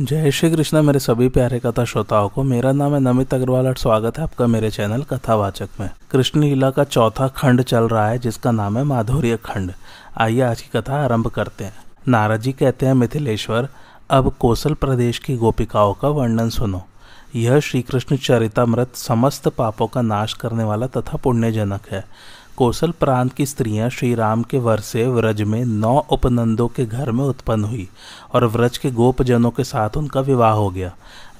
जय श्री कृष्ण, मेरे सभी प्यारे कथा श्रोताओं को। मेरा नाम है नमित अग्रवाल और स्वागत है आपका मेरे चैनल कथावाचक में। कृष्ण लीला का चौथा खंड चल रहा है, जिसका नाम है माधुर्य खंड। आइए आज की कथा आरंभ करते हैं। नारद जी कहते हैं, मिथिलेश्वर, अब कौशल प्रदेश की गोपिकाओं का वर्णन सुनो। यह श्री कृष्ण चरितमृत समस्त पापों का नाश करने वाला तथा पुण्यजनक है। कौशल प्रांत की स्त्रियाँ श्री राम के वर से व्रज में नौ उपनंदों के घर में उत्पन्न हुई और व्रज के गोपजनों के साथ उनका विवाह हो गया।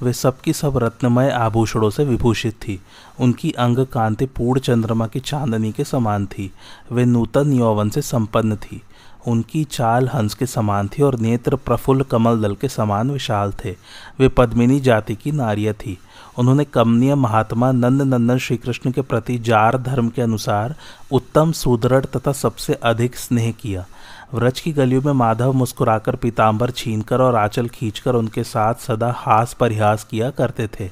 वे सबकी सब रत्नमय आभूषणों से विभूषित थी। उनकी अंग कांति पूर्ण चंद्रमा की चांदनी के समान थी। वे नूतन यौवन से संपन्न थी। उनकी चाल हंस के समान थी और नेत्र प्रफुल्ल कमल दल के समान विशाल थे। वे पद्मिनी जाति की नारियाँ थी। उन्होंने कमनीय महात्मा नंद नंदन श्री कृष्ण के प्रति जार धर्म के अनुसार उत्तम सुदृढ़ तथा सबसे अधिक स्नेह किया। व्रज की गलियों में माधव मुस्कुराकर पीताम्बर छीनकर और आंचल खींचकर उनके साथ सदा हास परिहास किया करते थे।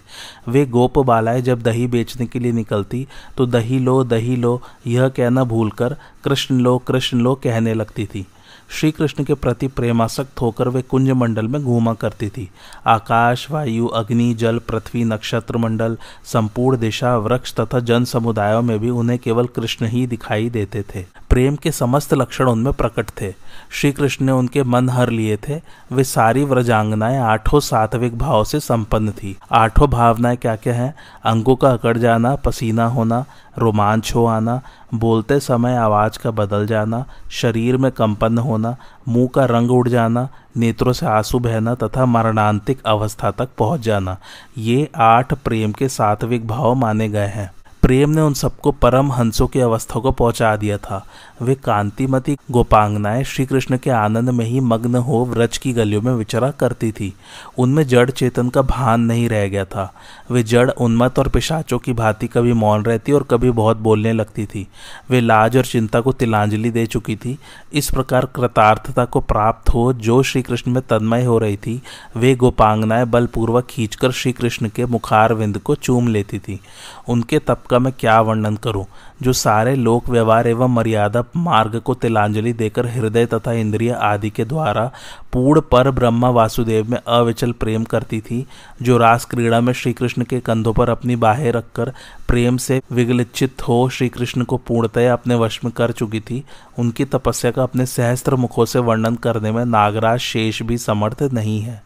वे गोप बालाएँ जब दही बेचने के लिए निकलती तो दही लो दही लो, यह कहना भूलकर कृष्ण लो कृष्ण लो कहने लगती थी। श्री कृष्ण के प्रति प्रेमासक्त होकर वे कुंज मंडल में घूमा करती थी। आकाश, वायु, अग्नि, जल, पृथ्वी नक्षत्र मंडल संपूर्ण दिशा, वृक्ष तथा जन समुदायों में भी उन्हें केवल कृष्ण ही दिखाई देते थे। प्रेम के समस्त लक्षण उनमें प्रकट थे। श्री कृष्ण ने उनके मन हर लिए थे। वे सारी व्रजांगनाएँ आठों सात्विक भाव से संपन्न थी। आठों भावनाएँ क्या क्या हैं? अंगों का अकड़ जाना, पसीना होना, रोमांच हो आना, बोलते समय आवाज़ का बदल जाना, शरीर में कंपन होना, मुँह का रंग उड़ जाना, नेत्रों से आँसू बहना तथा मरणांतिक अवस्था तक पहुँच जाना। ये आठ प्रेम के सात्विक भाव माने गए हैं। प्रेम ने उन सबको परम हंसों की अवस्था को पहुँचा दिया था। वे कांतिमती गोपांगनाएँ श्री कृष्ण के आनंद में ही मग्न हो व्रज की गलियों में विचरा करती थी। उनमें जड़ चेतन का भान नहीं रह गया था। वे जड़ उन्मत और पिशाचों की भांति कभी मौन रहती और कभी बहुत बोलने लगती थी। वे लाज और चिंता को तिलांजलि दे चुकी थी। इस प्रकार कृतार्थता को प्राप्त हो, जो श्री कृष्ण में तन्मय हो रही थी, वे गोपांगनाएँ बलपूर्वक खींचकर श्री कृष्ण के मुखार विंद को चूम लेती थी। उनके तप का मैं क्या वर्णन करूँ? जो सारे लोक व्यवहार एवं मर्यादा मार्ग को तिलांजलि देकर हृदय तथा इंद्रिय आदि के द्वारा पूर्ण पर ब्रह्मा वासुदेव में अविचल प्रेम करती थी, जो रास क्रीड़ा में श्री कृष्ण के कंधों पर अपनी बाहें रखकर प्रेम से विगलिचित हो श्री कृष्ण को पूर्णतया अपने वश में कर चुकी थी, उनकी तपस्या का अपने सहस्त्र मुखों से वर्णन करने में नागराज शेष भी समर्थ नहीं है।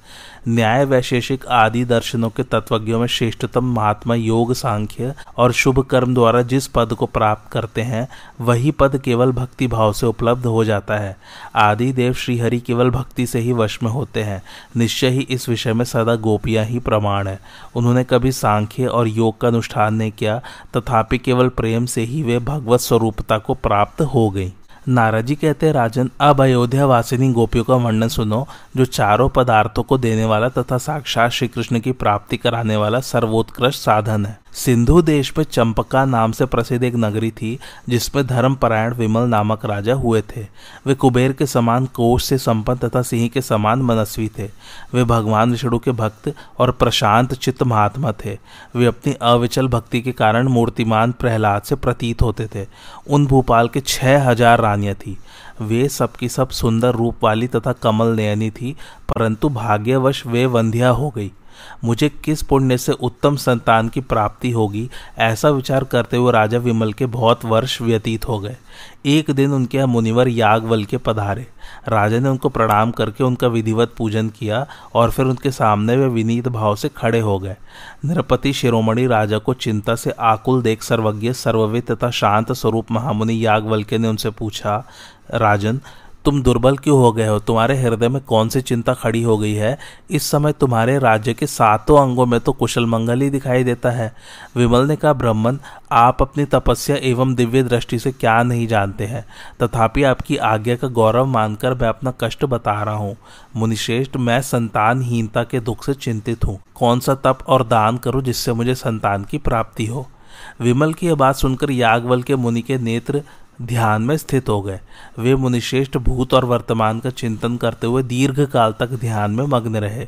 न्याय वैशेषिक आदि दर्शनों के तत्वज्ञों में श्रेष्ठतम महात्मा योग सांख्य और शुभ कर्म द्वारा जिस पद को प्राप्त करते हैं, वही पद केवल भक्ति भाव से उपलब्ध हो जाता है। आदि देव श्रीहरि केवल भक्ति से ही वश में होते हैं। निश्चय ही इस विषय में सदा गोपियाँ ही प्रमाण है। उन्होंने कभी सांख्य और योग का अनुष्ठान नहीं किया, तथापि केवल प्रेम से ही वे भगवत स्वरूपता को प्राप्त हो गई। नारद जी कहते हैं, राजन, अब अयोध्या वासिनी गोपियों का वर्णन सुनो, जो चारों पदार्थों को देने वाला तथा साक्षात श्री कृष्ण की प्राप्ति कराने वाला सर्वोत्कृष्ट साधन है। सिंधु देश में चंपका नाम से प्रसिद्ध एक नगरी थी जिसमें धर्मपरायण विमल नामक राजा हुए थे। वे कुबेर के समान कोष से संपन्न तथा सिंह के समान मनस्वी थे। वे भगवान विष्णु के भक्त और प्रशांत चित्त महात्मा थे। वे अपनी अविचल भक्ति के कारण मूर्तिमान प्रहलाद से प्रतीत होते थे। उन भोपाल के छः हज़ार रानियाँ थीं। वे सबकी सब सुंदर रूप वाली तथा कमल नयनी थी, परंतु भाग्यवश वे वंध्या हो गई। मुझे किस पुण्य से उत्तम संतान की प्राप्ति होगी? ऐसा विचार करते हुए राजा विमल के बहुत वर्ष व्यतीत हो गए। एक दिन उनके यहाँ मुनिवर यागवल के पधारे। राजा ने उनको प्रणाम करके उनका विधिवत पूजन किया और फिर उनके सामने वे विनीत भाव से खड़े हो गए। नृपति शिरोमणि राजा को चिंता से आकुल देख सर्वज्ञ, सर्वविद तथा शांत स्वरूप महामुनि यागवल्के ने उनसे पूछा, राजन तुम दुर्बल क्यों हो गए हो? तुम्हारे हृदय में कौन सी चिंता खड़ी हो गई है? इस समय तुम्हारे राज्य के सातों अंगों में तो कुशल मंगल ही दिखाई देता है। विमल ने कहा, ब्राह्मण, आप अपनी तपस्या एवं दिव्य दृष्टि से क्या नहीं जानते हैं? तथापि आपकी आज्ञा का गौरव मानकर मैं अपना कष्ट बता रहा हूँ। मुनिश्रेष्ठ, मैं संतानहीनता के दुख से चिंतित हूँ। कौन सा तप और दान करूँ जिससे मुझे संतान की प्राप्ति हो? विमल की यह बात सुनकर यागवल के मुनि के नेत्र ध्यान में स्थित हो गए। वे मुनिश्रेष्ठ भूत और वर्तमान का चिंतन करते हुए दीर्घ काल तक ध्यान में मग्न रहे।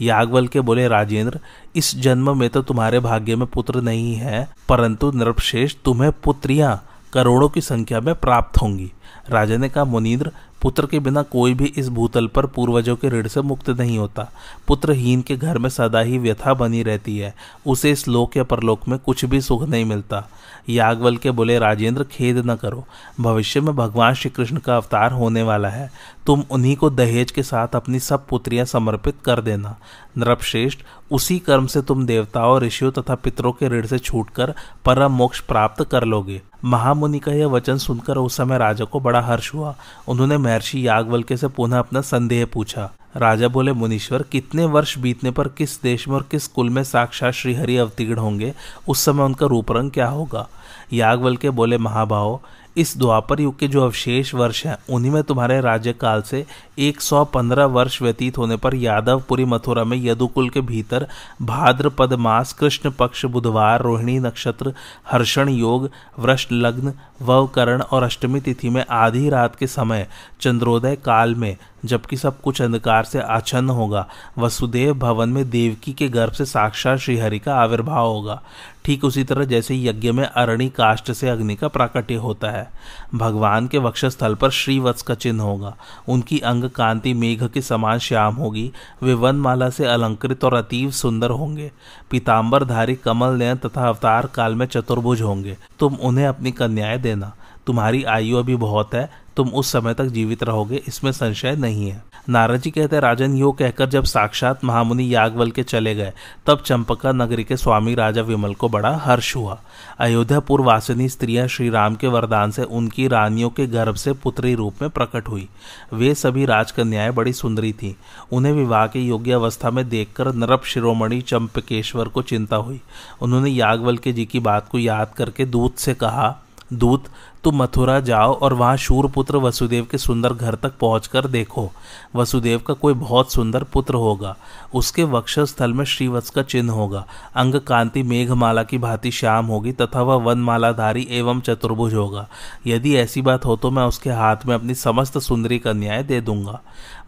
यागवल के बोले, राजेंद्र, इस जन्म में तो तुम्हारे भाग्य में पुत्र नहीं है, परंतु नृपश्रेष्ठ तुम्हें पुत्रियाँ करोड़ों की संख्या में प्राप्त होंगी। राजा ने कहा मुनीन्द्र पुत्र के बिना कोई भी इस भूतल पर पूर्वजों के ऋण से मुक्त नहीं होता। पुत्रहीन के घर में सदा ही व्यथा बनी रहती है। उसे इस लोक या परलोक में कुछ भी सुख नहीं मिलता। यागवल के बोले, राजेंद्र, खेद न करो। भविष्य में भगवान श्री कृष्ण का अवतार होने वाला है। तुम उन्हीं को दहेज के साथ अपनी सब पुत्रियाँ समर्पित कर देना। नृपश्रेष्ठ, उसी कर्म से तुम देवताओं, ऋषियों तथा पितरों के ऋण से छूटकर परम मोक्ष प्राप्त कर लोगे। महामुनि का यह वचन सुनकर उस समय राजा को बड़ा हर्ष हुआ। उन्होंने महर्षि यागवल्के से पुनः अपना संदेह पूछा। राजा बोले, मुनीश्वर, कितने वर्ष बीतने पर किस देश में और किस कुल में साक्षात श्रीहरि अवतीर्ण होंगे? उस समय उनका रूप रंग क्या होगा? यागवल के बोले, महाभाव इस द्वापर युग के जो अवशेष वर्ष हैं, उन्हीं में तुम्हारे राज्य काल से 115 वर्ष व्यतीत होने पर यादवपुरी मथुरा में यदुकुल के भीतर भाद्रपद मास कृष्ण पक्ष बुधवार, रोहिणी नक्षत्र, हर्षण योग, वृष्ट लग्न, ववकरण और अष्टमी तिथि में आधी रात के समय चंद्रोदय काल में, जबकि सब कुछ अंधकार से आच्छन्न होगा। वसुदेव भवन में देवकी के गर्भ से साक्षात श्रीहरि का आविर्भाव होगा। ठीक उसी तरह जैसे यज्ञ में अरणी काष्ट से अग्नि का प्राकट्य होता है। भगवान के वक्षस्थल पर श्रीवत्स का चिन्ह होगा। उनकी अंग कांति मेघ के समान श्याम होगी। वे वनमाला से अलंकृत और अतीव सुंदर होंगे। पीताम्बरधारी कमल नयन तथा अवतार काल में चतुर्भुज होंगे। तुम उन्हें अपनी कन्याएँ देना। तुम्हारी आयु अभी बहुत है। तुम उस समय तक जीवित रहोगे, इसमें संशय नहीं है। नारद जी कहते, राजन, यो कहकर जब साक्षात महामुनि यागवल के चले गए, तब चंपका नगरी के स्वामी राजा विमल को बड़ा हर्ष हुआ। अयोध्या पूर्ववासिनी स्त्रियाँ श्री राम के वरदान से उनकी रानियों के गर्भ से पुत्री रूप में प्रकट हुई। वे सभी राजकन्याएँ बड़ी सुंदरी थीं। उन्हें विवाह के योग्य अवस्था में देखकर नरप शिरोमणि चंपकेश्वर को चिंता हुई। उन्होंने यागवल के जी की बात को याद करके दूत से कहा, दूत तुम मथुरा जाओ और वहाँ शूरपुत्र वसुदेव के सुंदर घर तक पहुंचकर देखो। वसुदेव का कोई बहुत सुंदर पुत्र होगा। उसके वक्षस्थल में श्रीवत्स का चिन्ह होगा। अंग कांति मेघमाला की भांति श्याम होगी तथा वह वनमालाधारी एवं चतुर्भुज होगा। यदि ऐसी बात हो तो मैं उसके हाथ में अपनी समस्त सुंदरी कन्याएँ दे दूँगा।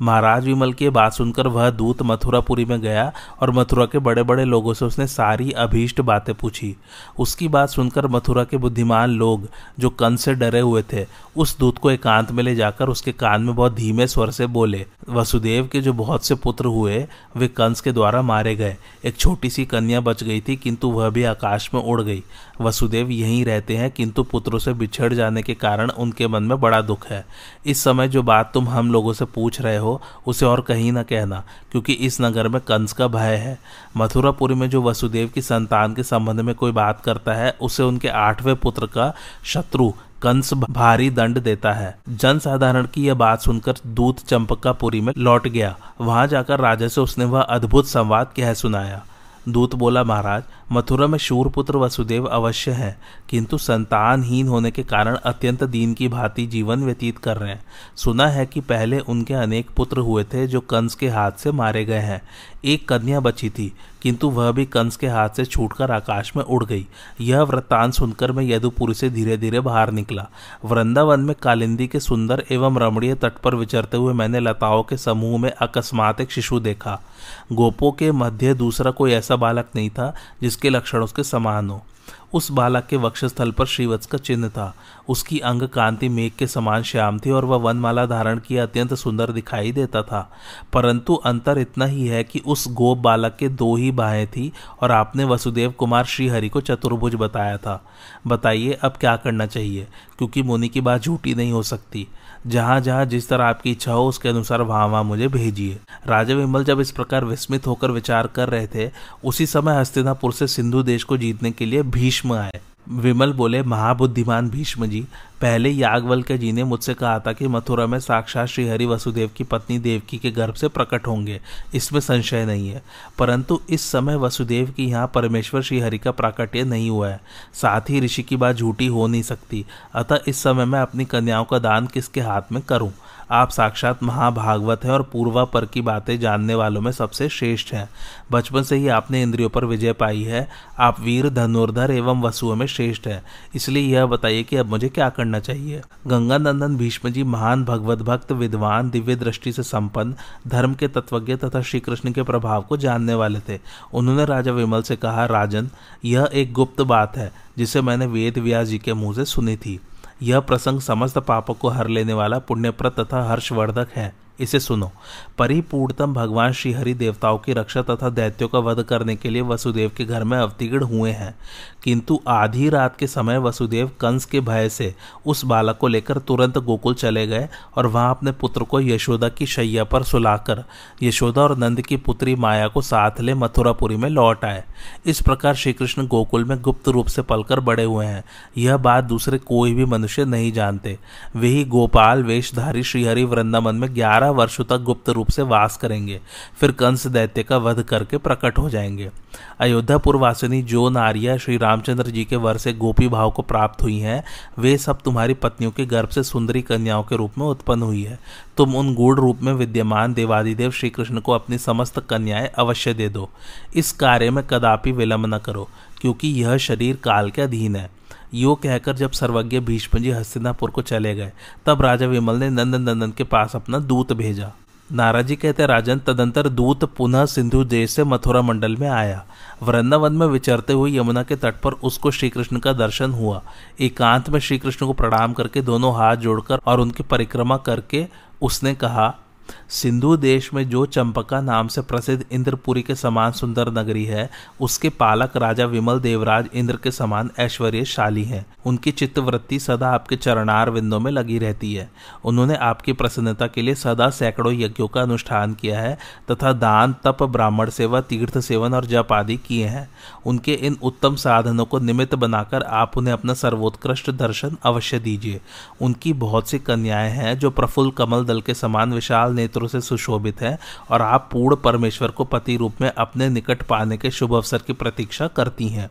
महाराज विमल की बात सुनकर वह दूत मथुरापुरी में गया और मथुरा के बड़े बड़े लोगों से उसने सारी अभीष्ट बातें पूछी। उसकी बात सुनकर मथुरा के बुद्धिमान लोग, जो कंस से डरे हुए थे। उस दूत को एकांत में ले जाकर उसके कान में बहुत धीमे स्वर से बोले, वसुदेव के जो बहुत से पुत्र हुए, वे कंस के द्वारा मारे गए। एक छोटी सी कन्या बच गई थी, किंतु वह भी आकाश में उड़ गई। वसुदेव यहीं रहते हैं, किंतु पुत्रों से बिछड़ जाने के कारण उनके मन में बड़ा दुख है। इस समय जो बात तुम हम लोगों से पूछ रहे हो, उसे और कहीं ना कहना, क्योंकि इस नगर में कंस का भय है। मथुरापुरी में जो वसुदेव की संतान के संबंध में कोई बात करता है, उसे उनके आठवें पुत्र का शत्रु कंस भारी दंड देता है। जनसाधारण की यह बात सुनकर दूत चंपका पुरी में लौट गया। वहाँ जाकर राजा से उसने वह अद्भुत संवाद कह सुनाया। दूत बोला, महाराज मथुरा में शूरपुत्र वसुदेव अवश्य है, किंतु संतानहीन होने के कारण अत्यंत दीन की भांति जीवन व्यतीत कर रहे हैं। सुना है कि पहले उनके अनेक पुत्र हुए थे जो कंस के हाथ से मारे गए हैं। एक कन्या बची थी, किंतु वह भी कंस के हाथ से छूटकर आकाश में उड़ गई। यह वृत्तांत सुनकर मैं यदुपुरी से धीरे धीरे बाहर निकला। वृंदावन में कालिंदी के सुंदर एवं रमणीय तट पर विचरते हुए मैंने लताओं के समूह में अकस्मात एक शिशु देखा। गोपों के मध्य दूसरा कोई ऐसा बालक नहीं था जिसके लक्षण उसके समान हो। उस बालक के वक्षस्थल पर श्रीवत्स का चिन्ह था। उसकी अंग कांति मेघ के समान श्याम थी और वह वनमाला धारण किए अत्यंत सुंदर दिखाई देता था। परंतु अंतर इतना ही है कि उस गोप बालक के दो ही बाहें थी और आपने वसुदेव कुमार श्रीहरि को चतुर्भुज बताया था। बताइए, अब क्या करना चाहिए? क्योंकि मुनि की बात झूठी नहीं हो सकती। जहाँ जहाँ जिस तरह आपकी इच्छा हो, उसके अनुसार वहाँ वहाँ मुझे भेजिए। राजा विमल जब इस प्रकार विस्मित होकर विचार कर रहे थे, उसी समय हस्तिनापुर से सिंधु देश को जीतने के लिए भीष्म आए। विमल बोले, महाबुद्धिमान भीष्म जी पहले यागवल के जी ने मुझसे कहा था कि मथुरा में साक्षात श्रीहरि वसुदेव की पत्नी देवकी के गर्भ से प्रकट होंगे। इसमें संशय नहीं है। परंतु इस समय वसुदेव की यहाँ परमेश्वर श्रीहरि का प्राकट्य नहीं हुआ है। साथ ही ऋषि की बात झूठी हो नहीं सकती। अतः इस समय मैं अपनी कन्याओं का दान किसके हाथ में करूँ? आप साक्षात महाभागवत हैं और पूर्वा पर की बातें जानने वालों में सबसे श्रेष्ठ हैं। बचपन से ही आपने इंद्रियों पर विजय पाई है। आप वीर, धनुर्धर एवं वसुओं में श्रेष्ठ हैं। इसलिए यह बताइए कि अब मुझे क्या करना चाहिए। गंगा नंदन भीष्म जी महान भगवत भक्त, विद्वान, दिव्य दृष्टि से संपन्न, धर्म के तत्वज्ञ तथा श्री कृष्ण के प्रभाव को जानने वाले थे। उन्होंने राजा विमल से कहा, राजन, यह एक गुप्त बात है, जिसे मैंने वेद व्यास जी के मुँह से सुनी थी। यह प्रसंग समस्त पापों को हर लेने वाला पुण्यप्रद तथा हर्षवर्धक है। इसे सुनो। परिपूर्णतम भगवान श्री हरि देवताओं की रक्षा तथा दैत्यों का वध करने के लिए वसुदेव के घर में अवतीर्ण हुए हैं। किंतु आधी रात के समय वसुदेव कंस के भय से उस बालक को लेकर तुरंत गोकुल चले गए और वहाँ अपने पुत्र को यशोदा की शैया पर सुलाकर यशोदा और नंद की पुत्री माया को साथ ले मथुरापुरी में लौट आए। इस प्रकार श्री कृष्ण गोकुल में गुप्त रूप से पलकर बड़े हुए हैं। यह बात दूसरे कोई भी मनुष्य नहीं जानते। वही गोपाल, वेशधारी, श्रीहरि, वृंदावन में ग्यारह बारह वर्षों तक गुप्त रूप से वास करेंगे, फिर कंस दैत्य का वध करके प्रकट हो जाएँगे। अयोध्यापुर वासिनी जो नारिया श्री रामचंद्र जी के वर से गोपी भाव को प्राप्त हुई हैं, वे सब तुम्हारी पत्नियों के गर्भ से सुंदरी कन्याओं के रूप में उत्पन्न हुई है। तुम उन गूढ़ रूप में विद्यमान देवादिदेव श्री कृष्ण को अपनी समस्त कन्याएँ अवश्य दे दो। इस कार्य में कदापि विलंब न करो, क्योंकि यह शरीर काल के अधीन है। यो कहकर जब सर्वज्ञ भीष्म जी हस्तिनापुर को चले गए, तब राजा विमल ने नंदन नंदन के पास अपना दूत भेजा। नाराजी कहते राजन, तदंतर दूत पुनः सिंधु देश से मथुरा मंडल में आया। वृंदावन में विचरते हुए यमुना के तट पर उसको श्री कृष्ण का दर्शन हुआ। एकांत में श्री कृष्ण को प्रणाम करके दोनों हाथ जोड़कर और उनकी परिक्रमा करके उसने कहा सिंधु देश में जो चंपका नाम से प्रसिद्ध इंद्रपुरी के समान सुंदर नगरी है, उसके पालक राजा विमल देवराज इंद्र के समान ऐश्वर्यशाली हैं। उनकी चित्तवृत्ति सदा आपके चरणार विंदों में लगी रहती है। उन्होंने आपकी प्रसन्नता के लिए सदा सैकड़ों यज्ञों का अनुष्ठान किया है, तथा दान, तप, ब्राह्मण सेवा, तीर्थ सेवन और जप आदि किए हैं। उनके इन उत्तम साधनों को निमित्त बनाकर आप उन्हें अपना सर्वोत्कृष्ट दर्शन अवश्य दीजिए। उनकी बहुत सी कन्याएँ हैं, जो प्रफुल्ल कमल दल के समान विशाल नेत्रों से सुशोभित है और आप पूर्ण परमेश्वर को पति रूप में अपने निकट पाने के शुभ अवसर की प्रतीक्षा करती हैं।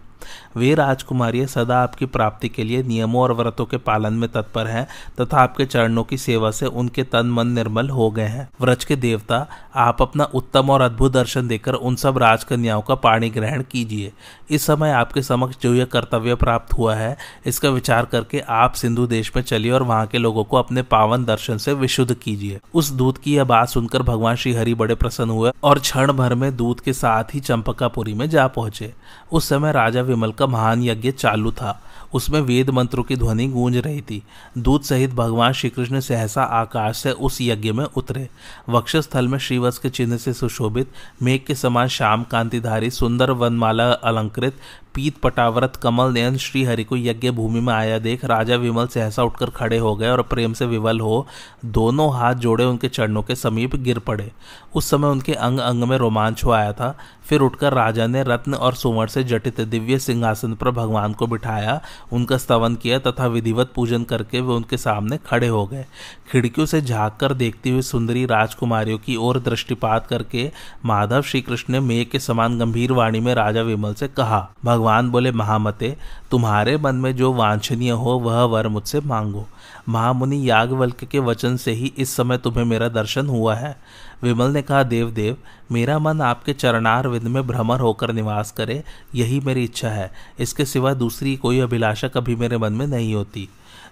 वे राजकुमारी सदा आपकी प्राप्ति के लिए नियमों और व्रतों के पालन में तत्पर हैं तथा आपके चरणों की सेवा से उनके तन मन निर्मल हो गए हैं। व्रज के देवता, आप अपना उत्तम और अद्भुत दर्शन देकर उन सब राजकन्याओं का पाणी ग्रहण कीजिए। इस समय आपके समक्ष जो यह कर्तव्य प्राप्त हुआ है, इसका विचार करके आप सिंधु देश में चलिए और वहाँ के लोगों को अपने पावन दर्शन से विशुद्ध कीजिए। उस दूत की यह बात सुनकर भगवान श्री हरि बड़े प्रसन्न हुए और क्षण भर में दूत के साथ ही चंपकापुरी में जा पहुँचे। उस समय राजा विमल का महान यज्ञ चालू था। उसमें वेद मंत्रों की ध्वनि गूंज रही थी। दूत सहित भगवान श्रीकृष्ण सहसा आकाश से उस यज्ञ में उतरे। वक्षस्थल में श्रीवत्स के चिन्ह से सुशोभित मेघ के समान श्याम कांतिधारी सुंदर वनमाला अलंकृत पीत पटावरत कमल नयन श्रीहरि को यज्ञ भूमि में आया देख। राजा विमल सहसा उठकर खड़े हो गए और प्रेम से विवल हो। दोनों हाथ जोड़े उनके चरणों के समीप गिर पड़े। उस समय उनके अंग अंग में रोमांच हो आया था। फिर उठकर राजा ने रत्न और सुवर्ण से जटित दिव्य सिंहासन पर भगवान को बिठाया। उनका स्तवन किया तथा विधिवत पूजन करके वे उनके सामने खड़े हो गए। खिड़कियों से झाँक कर देखती हुई सुंदरी राजकुमारियों की ओर दृष्टिपात करके माधव श्री कृष्ण ने मेघ के समान गंभीर वाणी में राजा विमल से कहा, भगवान बोले, महामते, तुम्हारे मन में जो वांछनीय हो, वह वर मुझसे मांगो। महामुनि यागवल्क के वचन से ही इस समय तुम्हें मेरा दर्शन हुआ है। विमल ने कहा देव देव मेरा मन आपके चरणार विद में भ्रमर होकर निवास करे, यही मेरी इच्छा है। इसके सिवा दूसरी कोई अभिलाषा कभी मेरे मन में नहीं होती।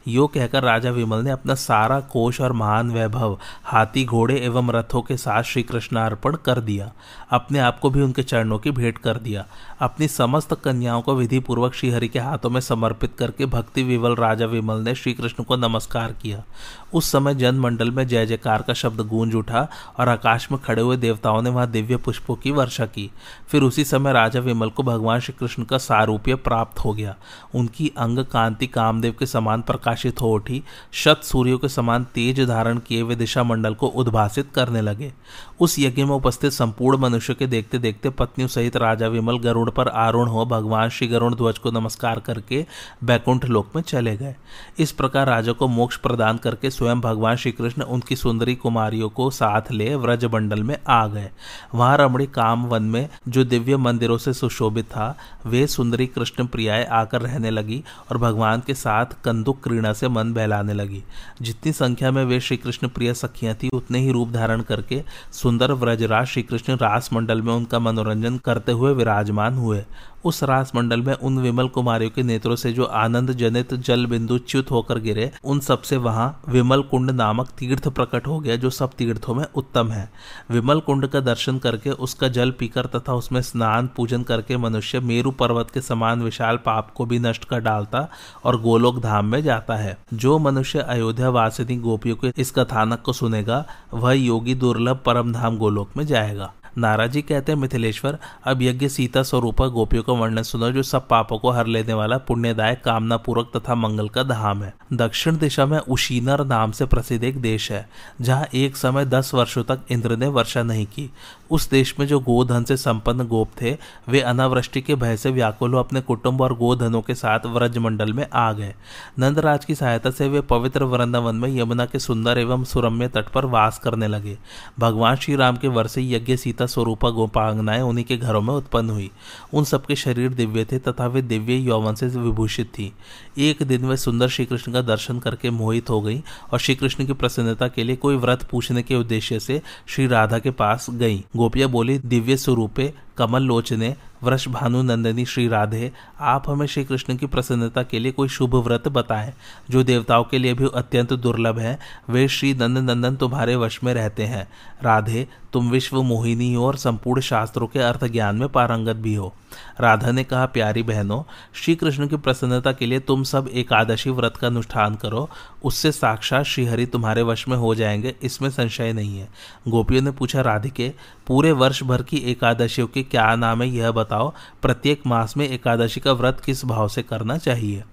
यो कहकर राजा विमल ने अपना सारा कोष और महान वैभव, हाथी, घोड़े एवं रथों के साथ श्री कृष्ण अर्पण कर दिया। अपने आप को भी उनके चरणों की भेंट कर दिया। अपनी समस्त कन्याओं को विधि पूर्वक श्रीहरि के हाथों में समर्पित करके भक्ति विवल राजा विमल ने श्री कृष्ण को नमस्कार किया। उस समय जनमंडल में जय जयकार का शब्द गूंज उठा और आकाश में खड़े हुए देवताओं ने वहाँ दिव्य पुष्पों की वर्षा की। फिर उसी समय राजा विमल को भगवान श्री कृष्ण का सारूप्य प्राप्त हो गया। उनकी अंग कांति कामदेव के समान प्रकाशित हो उठी, शत सूर्यों के समान तेज धारण किए वे दिशा मंडल को उद्भासित करने लगे। उस यज्ञ में उपस्थित संपूर्ण मनुष्य के देखते देखते पत्नियों सहित राजा विमल गरुड़ पर आरूढ़ हो भगवान श्री गरुण ध्वज को नमस्कार करके बैकुंठ लोक में चले गए। इस प्रकार राजा को मोक्ष प्रदान करके स्वयं भगवान श्री कृष्ण उनकी सुंदरी कुमारियों को साथ ले व्रज मंडल में आ गए। वहाँ रमणी काम वन में जो दिव्य मंदिरों से सुशोभित था, वे सुंदरी कृष्ण प्रियाएँ आकर रहने लगी और भगवान के साथ कंदुक क्रीड़ा से मन बहलाने लगी। जितनी संख्या में वे श्री कृष्ण प्रिय सखियाँ थी, उतने ही रूप धारण करके सुंदर व्रजराज श्री कृष्ण रास मंडल में उनका मनोरंजन करते हुए विराजमान हुए। उस रास मंडल में उन विमल कुमारियों के नेत्रों से जो आनंद जनित जल बिंदु च्युत होकर गिरे, उन सबसे वहाँ विमल कुंड नामक तीर्थ प्रकट हो गया जो सब तीर्थों में उत्तम है। विमल कुंड का दर्शन करके उसका जल पीकर तथा उसमें स्नान पूजन करके मनुष्य मेरु पर्वत के समान विशाल पाप को भी नष्ट कर डालता और गोलोक धाम में जाता है। जो मनुष्य अयोध्या वासिनी गोपियों के इस कथानक को सुनेगा, वह योगी दुर्लभ परम धाम गोलोक में जाएगा। नाराजी कहते हैं मिथिलेश्वर, अब यज्ञ सीता स्वरूपा गोपियों का वर्णन सुनो, जो सब पापों को हर लेने वाला पुण्यदायक कामना पूर्वक तथा मंगल का धाम है। दक्षिण दिशा में उशीनर नाम से प्रसिद्ध एक देश है, जहाँ एक समय दस वर्षों तक इंद्र ने वर्षा नहीं की। उस देश में जो गोधन से संपन्न गोप थे, वे अनावृष्टि के भय से व्याकुल हो अपने कुटुंब और गोधनों के साथ व्रजमंडल में आ गए। नंदराज की सहायता से वे पवित्र वृंदावन में यमुना के सुंदर एवं सुरम्य तट पर वास करने लगे। भगवान श्री राम के वर्ष यज्ञ सीता स्वरूपा गोपांगनाएँ उन्हीं के घरों में उत्पन्न हुई। उन सबके शरीर दिव्य थे तथा वे दिव्य यौवन से विभूषित थी। एक दिन वे सुंदर श्रीकृष्ण का दर्शन करके मोहित हो गई और श्रीकृष्ण की प्रसन्नता के लिए कोई व्रत पूछने के उद्देश्य से श्री राधा के पास गई। गोपिया बोली, दिव्य स्वरूपे, कमल लोचने वृष भानु नंदनी श्री राधे, आप हमें श्री कृष्ण की प्रसन्नता के लिए कोई शुभ व्रत बताएँ, जो देवताओं के लिए भी अत्यंत दुर्लभ है। वे श्री नंद नंदन तुम्हारे वश में रहते हैं। राधे, तुम विश्व मोहिनी हो और संपूर्ण शास्त्रों के अर्थ ज्ञान में पारंगत भी हो। राधा ने कहा, प्यारी बहनों श्री कृष्ण की प्रसन्नता के लिए तुम सब एकादशी व्रत का अनुष्ठान करो। उससे साक्षात श्रीहरि तुम्हारे वश में हो जाएँगे, इसमें संशय नहीं है। गोपियों ने पूछा, राधिके, पूरे वर्ष भर की एकादशियों के क्या नाम है यह बताओ। प्रत्येक मास में एकादशी का व्रत किस भाव से करना चाहिए?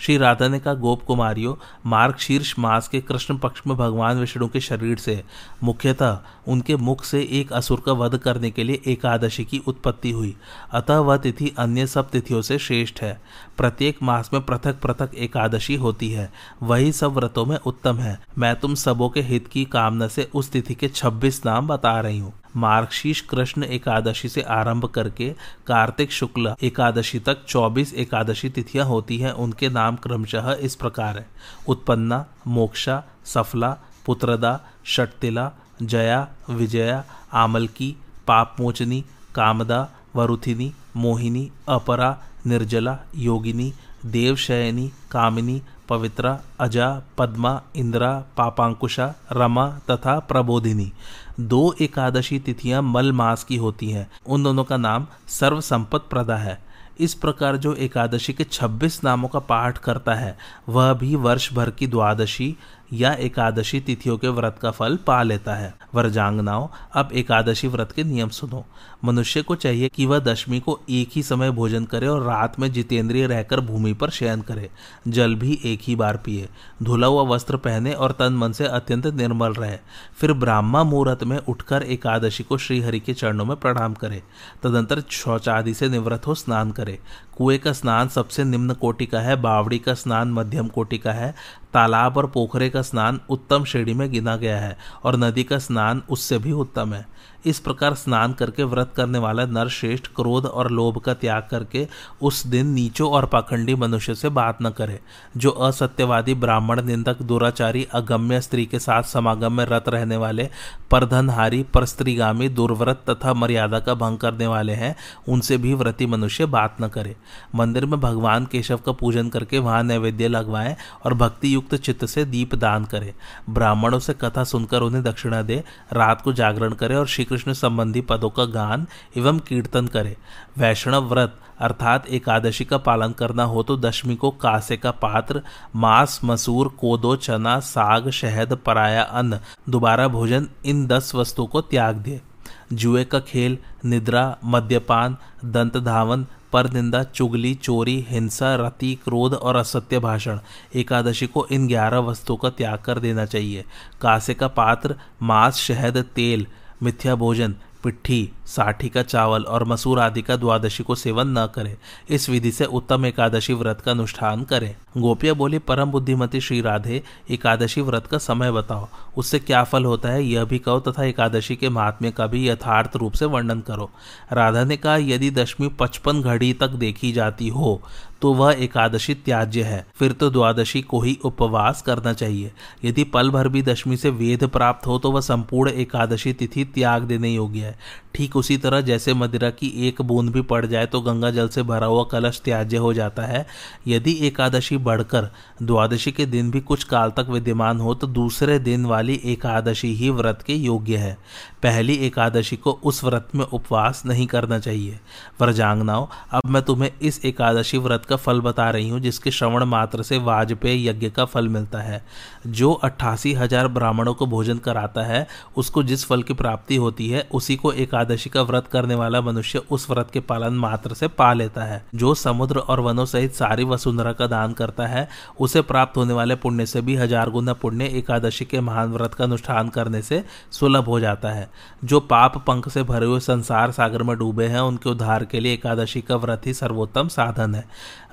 श्री राधा ने कहा, गोप कुमारियों, मार्ग शीर्ष मास के कृष्ण पक्ष में भगवान विष्णु के शरीर से मुख्यतः उनके मुख से एक असुर का वध करने के लिए एकादशी की उत्पत्ति हुई। अतः वह तिथि अन्य सब तिथियों से श्रेष्ठ है। प्रत्येक मास में पृथक पृथक एकादशी होती है। वही सब व्रतों में उत्तम है। मैं तुम सबों के हित की कामना से उस तिथि के 26 नाम बता रही हूँ। मार्गशीर्ष कृष्ण एकादशी से आरंभ करके कार्तिक शुक्ल एकादशी तक 24 एकादशी तिथियाँ होती हैं उनके नाम क्रमशः इस प्रकार है। उत्पन्ना, मोक्षा, सफला, पुत्रदा, षटतिला, जया, विजया, आमलकी, पापमोचनी, कामदा, वरुथिनी, मोहिनी, अपरा, निर्जला, योगिनी, देवशयनी, कामिनी, पवित्रा, अजा, पद्मा, इंद्रा, पापांकुशा, रमा तथा प्रबोधिनी। दो एकादशी तिथियाँ मल मास की होती हैं। उन दोनों का नाम सर्व संपत प्रदा है। इस प्रकार जो एकादशी के 26 नामों का पाठ करता है, वह भी वर्ष भर की द्वादशी या एकादशी तिथियों के व्रत का फल पा लेता है। वरजांगनाओं, अब एकादशी व्रत के नियम सुनो। मनुष्य को चाहिए कि वह दशमी को एक ही समय भोजन करे और रात में जितेंद्रिय रहकर भूमि पर शयन करे। जल भी एक ही बार पिए। धुला हुआ वस्त्र पहने और तन मन से अत्यंत निर्मल रहे। फिर ब्राह्मा मुहूर्त में उठकर एकादशी को श्रीहरि के चरणों में प्रणाम करे। तदंतर शौचादि से निवृत्त हो स्नान करे। कुएँ का स्नान सबसे निम्न कोटि का है, बावड़ी का स्नान मध्यम कोटि का है, तालाब और पोखरे का स्नान उत्तम श्रेणी में गिना गया है और नदी का स्नान उससे भी उत्तम है। इस प्रकार स्नान करके व्रत करने वाला नर श्रेष्ठ क्रोध और लोभ का त्याग करके उस दिन नीचो और पाखंडी मनुष्य से बात न करे, जो असत्यवादी, ब्राह्मण, निंदक, दुराचारी, अगम्य स्त्री के साथ समागम में रत रहने वाले, परधनहारी, परस्त्रीगामी, दुर्व्रत तथा मर्यादा का भंग करने वाले हैं, उनसे भी व्रती मनुष्य बात न करे। मंदिर में भगवान केशव का पूजन करके वहाँ नैवेद्य लगवाएँ और भक्ति युक्त चित्त से दीप दान करे। ब्राह्मणों से कथा सुनकर उन्हें दक्षिणा दे, रात को जागरण करे और श्री कृष्ण संबंधी पदों का गान एवं कीर्तन करे। वैष्णव व्रत, अर्थात एकादशी का पालन करना हो तो दशमी को कासे का पात्र, मांस, मसूर, कोदो, चना, साग, शहद, पराया, अन्न, दोबारा भोजन, इन दस वस्तुओं को त्याग दे। जुए का खेल, निद्रा, मद्यपान, दंत धावन पर निंदा चुगली, चोरी, हिंसा, रति, क्रोध और असत्य भाषण, एकादशी को इन ग्यारह वस्तुओं का त्याग कर देना चाहिए। कासे का पात्र, मांस, शहद, तेल मिथ्या भोजन पिट्ठी। साठी का चावल और मसूर आदि का द्वादशी को सेवन न करें। इस विधि से उत्तम एकादशी व्रत का अनुष्ठान करें। गोपिया बोली, परम बुद्धिमती श्री राधे, एकादशी व्रत का समय बताओ। उससे क्या फल होता है यह भी कहो तथा एकादशी के महात्म्य का भी यथार्थ रूप से वर्णन करो। राधा ने कहा, यदि दशमी पचपन घड़ी तक देखी जाती हो तो वह एकादशी त्याज्य है। फिर तो द्वादशी को ही उपवास करना चाहिए। यदि पल भर भी दशमी से वेद प्राप्त हो तो वह संपूर्ण एकादशी तिथि त्याग देने योग्य है। ठीक उसी तरह जैसे मदिरा की एक बूंद भी पड़ जाए तो गंगा जल से भरा हुआ कलश त्याज्य हो जाता है। यदि एकादशी बढ़कर द्वादशी के दिन भी कुछ काल तक विद्यमान हो तो दूसरे दिन वाली एकादशी ही व्रत के योग्य है। पहली एकादशी को उस व्रत में उपवास नहीं करना चाहिए। व्रजांगनाओं, अब मैं तुम्हें इस एकादशी व्रत का फल बता रही हूँ, जिसके श्रवण मात्र से वाजपेय यज्ञ का फल मिलता है। जो अट्ठासी हज़ार ब्राह्मणों को भोजन कराता है, उसको जिस फल की प्राप्ति होती है, उसी को एकादशी का व्रत करने वाला मनुष्य उस व्रत के पालन मात्र से पा लेता है। जो समुद्र और वनों सहित सारी वसुंधरा का दान करता है, उसे प्राप्त होने वाले पुण्य से भी हज़ार गुना पुण्य एकादशी के महान व्रत का अनुष्ठान करने से सुलभ हो जाता है। जो पाप पंख से भरे हुए संसार सागर में डूबे हैं, उनके उद्धार के लिए एकादशी का व्रत ही सर्वोत्तम साधन है।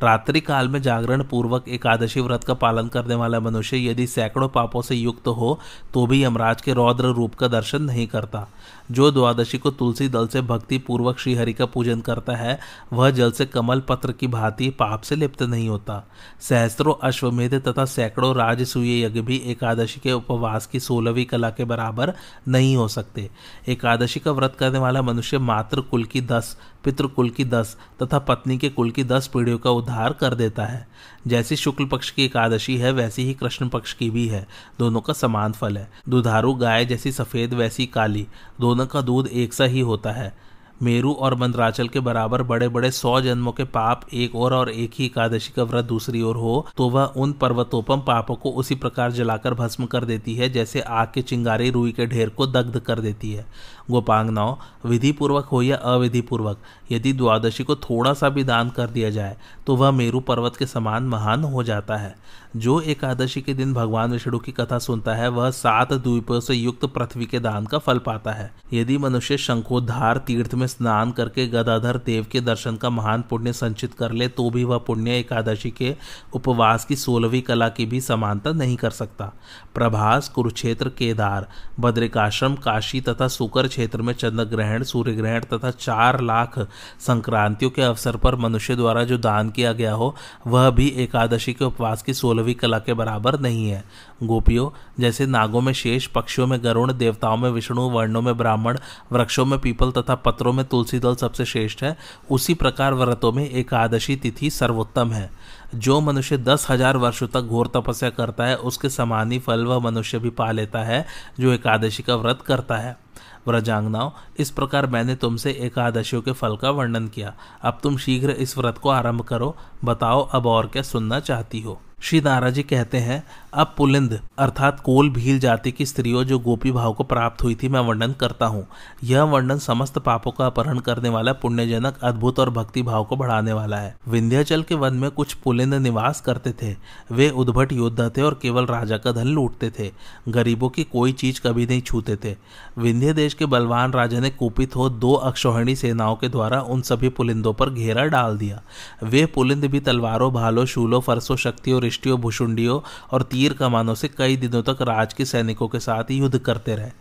रात्रि काल में जागरण पूर्वक एकादशी व्रत का पालन करने वाला मनुष्य यदि सैकड़ों पापों से युक्त हो तो भी यमराज के रौद्र रूप का दर्शन नहीं करता। जो द्वादशी को तुलसी दल से भक्ति पूर्वक श्रीहरि का पूजन करता है, वह जल से कमल पत्र की भांति पाप से लिप्त नहीं होता। सहस्त्रों अश्वमेध तथा सैकड़ों राजसूय यज्ञ भी एकादशी के उपवास की सोलहवीं कला के बराबर नहीं हो सकते। एकादशी का व्रत करने वाला मनुष्य मात्र कुल की दस, पितृ कुल की दस तथा पत्नी के कुल की दस पीढ़ियों का उद्धार कर देता है। जैसी शुक्ल पक्ष की एकादशी है, वैसी ही कृष्ण पक्ष की भी है। दोनों का समान फल है। दुधारू गाय जैसी सफ़ेद, वैसी काली। दोनों का दूध एक सा ही होता है। मेरू और मंदराचल के बराबर बड़े बड़े सौ जन्मों के पाप एक और और एक ही एकादशी का व्रत दूसरी ओर हो तो वह उन पर्वतोपम पापों को उसी प्रकार जलाकर भस्म कर देती है, जैसे आग के चिंगारी, रुई के ढेर को दग्ध कर देती है। गोपांगनाओं विधि पूर्वक हो या अविधि पूर्वक यदि द्वादशी को थोड़ा सा भी दान कर दिया जाए तो वह मेरू पर्वत के समान महान हो जाता है। जो एकादशी के दिन भगवान विष्णु की कथा सुनता है, वह सात द्वीपों से युक्त पृथ्वी के दान का फल पाता है। यदि मनुष्य शंखोद्धार तीर्थ में स्नान करके गदाधर देव के दर्शन का महान पुण्य संचित कर ले तो भी वह पुण्य एकादशी के उपवास की सोलहवीं कला की भी समानता नहीं कर सकता। प्रभास, कुरुक्षेत्र, केदार, बद्रिकाश्रम, काशी तथा सुकर क्षेत्र में चंद्र ग्रहण सूर्य ग्रहण तथा चार लाख संक्रांतियों के अवसर पर मनुष्य द्वारा जो दान किया गया हो, वह भी एकादशी के उपवास की सोलहवीं कला के बराबर नहीं है। गोपियों, जैसे नागों में शेष, पक्षियों में गरुण देवताओं में विष्णु, वर्णों में ब्राह्मण, वृक्षों में पीपल तथा पत्रों में तुलसी दल सबसे श्रेष्ठ है, उसी प्रकार व्रतों में एकादशी तिथि सर्वोत्तम है। जो मनुष्य दस हज़ार वर्षों तक घोर तपस्या करता है, उसके समान फल वह मनुष्य भी पा लेता है, जो एकादशी का व्रत करता है। व्रजांगनाओं इस प्रकार मैंने तुमसे एकादशियों के फल का वर्णन किया। अब तुम शीघ्र इस व्रत को आरंभ करो बताओ अब और क्या सुनना चाहती हो? श्री नारा जी कहते हैं, अब पुलिंद, अर्थात कोल भील जाति की स्त्रियों जो गोपी भाव को प्राप्त हुई थी, मैं वर्णन करता हूँ। यह वर्णन समस्त पापों का अपहरण करने वाला पुण्यजनक, अद्भुत और भक्ति भाव को बढ़ाने वाला है। विंध्याचल के वन में कुछ पुलिंद निवास करते थे। वे उद्भट योद्धा थे और केवल राजा का धन लूटते थे। गरीबों की कोई चीज़ कभी नहीं छूते थे। विंध्य देश के बलवान राजा ने कुपित हो दो अक्षोहिणी सेनाओं के द्वारा उन सभी पुलिंदों पर घेरा डाल दिया। वे पुलिंद भी तलवारों, भालों, शूलों, फरसों, शक्तियों रिष्टियों भूषुंडियों और तीर कमानों से कई दिनों तक राज के सैनिकों के साथ युद्ध करते रहे।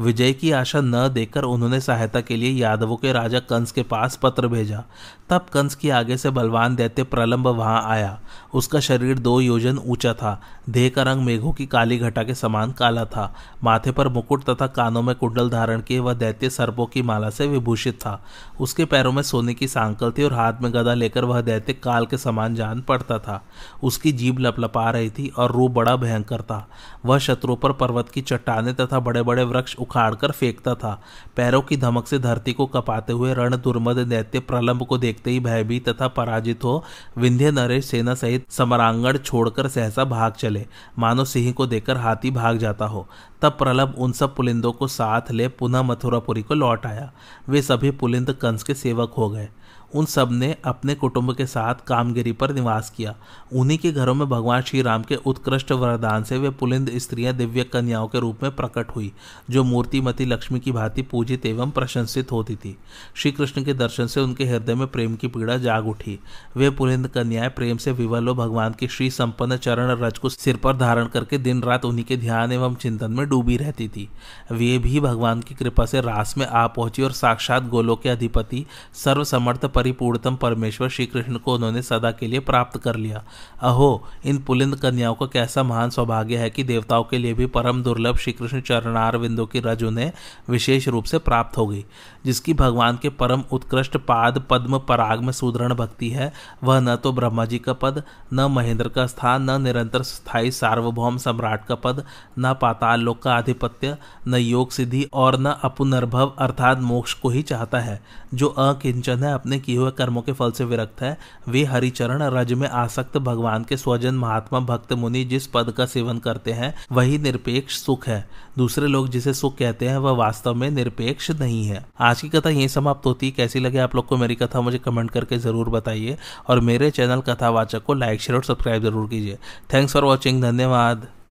विजय की आशा न देकर उन्होंने सहायता के लिए यादवों के राजा कंस के पास पत्र भेजा। तब कंस की आगे से बलवान दैत्य प्रलंब वहाँ आया। उसका शरीर दो योजन ऊँचा था। देह का रंग मेघों की काली घटा के समान काला था। माथे पर मुकुट तथा कानों में कुंडल धारण किए वह दैत्य सर्पों की माला से विभूषित था। उसके पैरों में सोने की सांकल थी और हाथ में गदा लेकर वह दैत्य काल के समान जान पड़ता था। उसकी जीभ लपलपा रही थी और रूप बड़ा भयंकर था। वह शत्रुओं पर पर्वत की चट्टाने तथा बड़े बड़े वृक्ष उखाड़कर फेंकता था। पैरों की धमक से धरती को कपाते हुए रण दुर्मद दैत्य प्रलंब को देखते ही भयभीत तथा पराजित हो विंध्य नरेश सेना सहित समरांगण छोड़कर सहसा भाग चले। मानो सिंह को देखकर हाथी भाग जाता हो। तब प्रलभ उन सब पुलिंदों को साथ ले पुनः मथुरापुरी को लौट आया। वे सभी पुलिंद कंस के सेवक हो गए। उन सबने अपने कुटुंब के साथ कामगिरी पर निवास किया। उन्हीं के घरों में भगवान श्री राम के उत्कृष्ट वरदान से वे पुलिंद स्त्रियाँ दिव्य कन्याओं के रूप में प्रकट हुई, जो मूर्तिमती लक्ष्मी की भांति पूजित एवं प्रशंसित होती थी। श्री कृष्ण के दर्शन से उनके हृदय में प्रेम की पीड़ा जाग उठी। वे पुलिंद कन्याएँ प्रेम से विवल भगवान के श्री संपन्न चरण रज को सिर पर धारण करके दिन रात उन्हीं के ध्यान एवं चिंतन में डूबी रहती थी। वे भी भगवान की कृपा से रास में आ पहुँची और साक्षात गोलों के अधिपति, सर्वसमर्थ परिपूर्णतम परमेश्वर श्री कृष्ण को उन्होंने सदा के लिए प्राप्त कर लिया। अहो, इन पुलिंद कन्याओं का कैसा महान सौभाग्य है कि देवताओं के लिए भी परम दुर्लभ श्री कृष्ण चरणार बिंदु की रज उन्हें विशेष रूप से प्राप्त हो गई, जिसकी भगवान के परम उत्कृष्ट पाद, पद्म पराग में सुदृढ़ भक्ति है। वह न तो ब्रह्मा जी का पद, न महेंद्र का स्थान, न निरंतर स्थायी सार्वभौम सम्राट का पद, न पाताल लोक का आधिपत्य, न योग सिद्धि और न अपुनर्भव अर्थात मोक्ष को ही चाहता है, जो अकिंचन है अपने किए हुए कर्मों के फल से विरक्त है। वे हरिचरण, रज में आसक्त भगवान के स्वजन महात्मा भक्त मुनि जिस पद का सेवन करते हैं, वही निरपेक्ष सुख है। दूसरे लोग जिसे सुख कहते हैं, वह वास्तव में निरपेक्ष नहीं है। आज की कथा यही समाप्त होती है। कैसी लगे आप लोग को मेरी कथा, मुझे कमेंट करके ज़रूर बताइए। और मेरे चैनल कथावाचक को लाइक, शेयर और सब्सक्राइब ज़रूर कीजिए। थैंक्स फॉर वॉचिंग, धन्यवाद।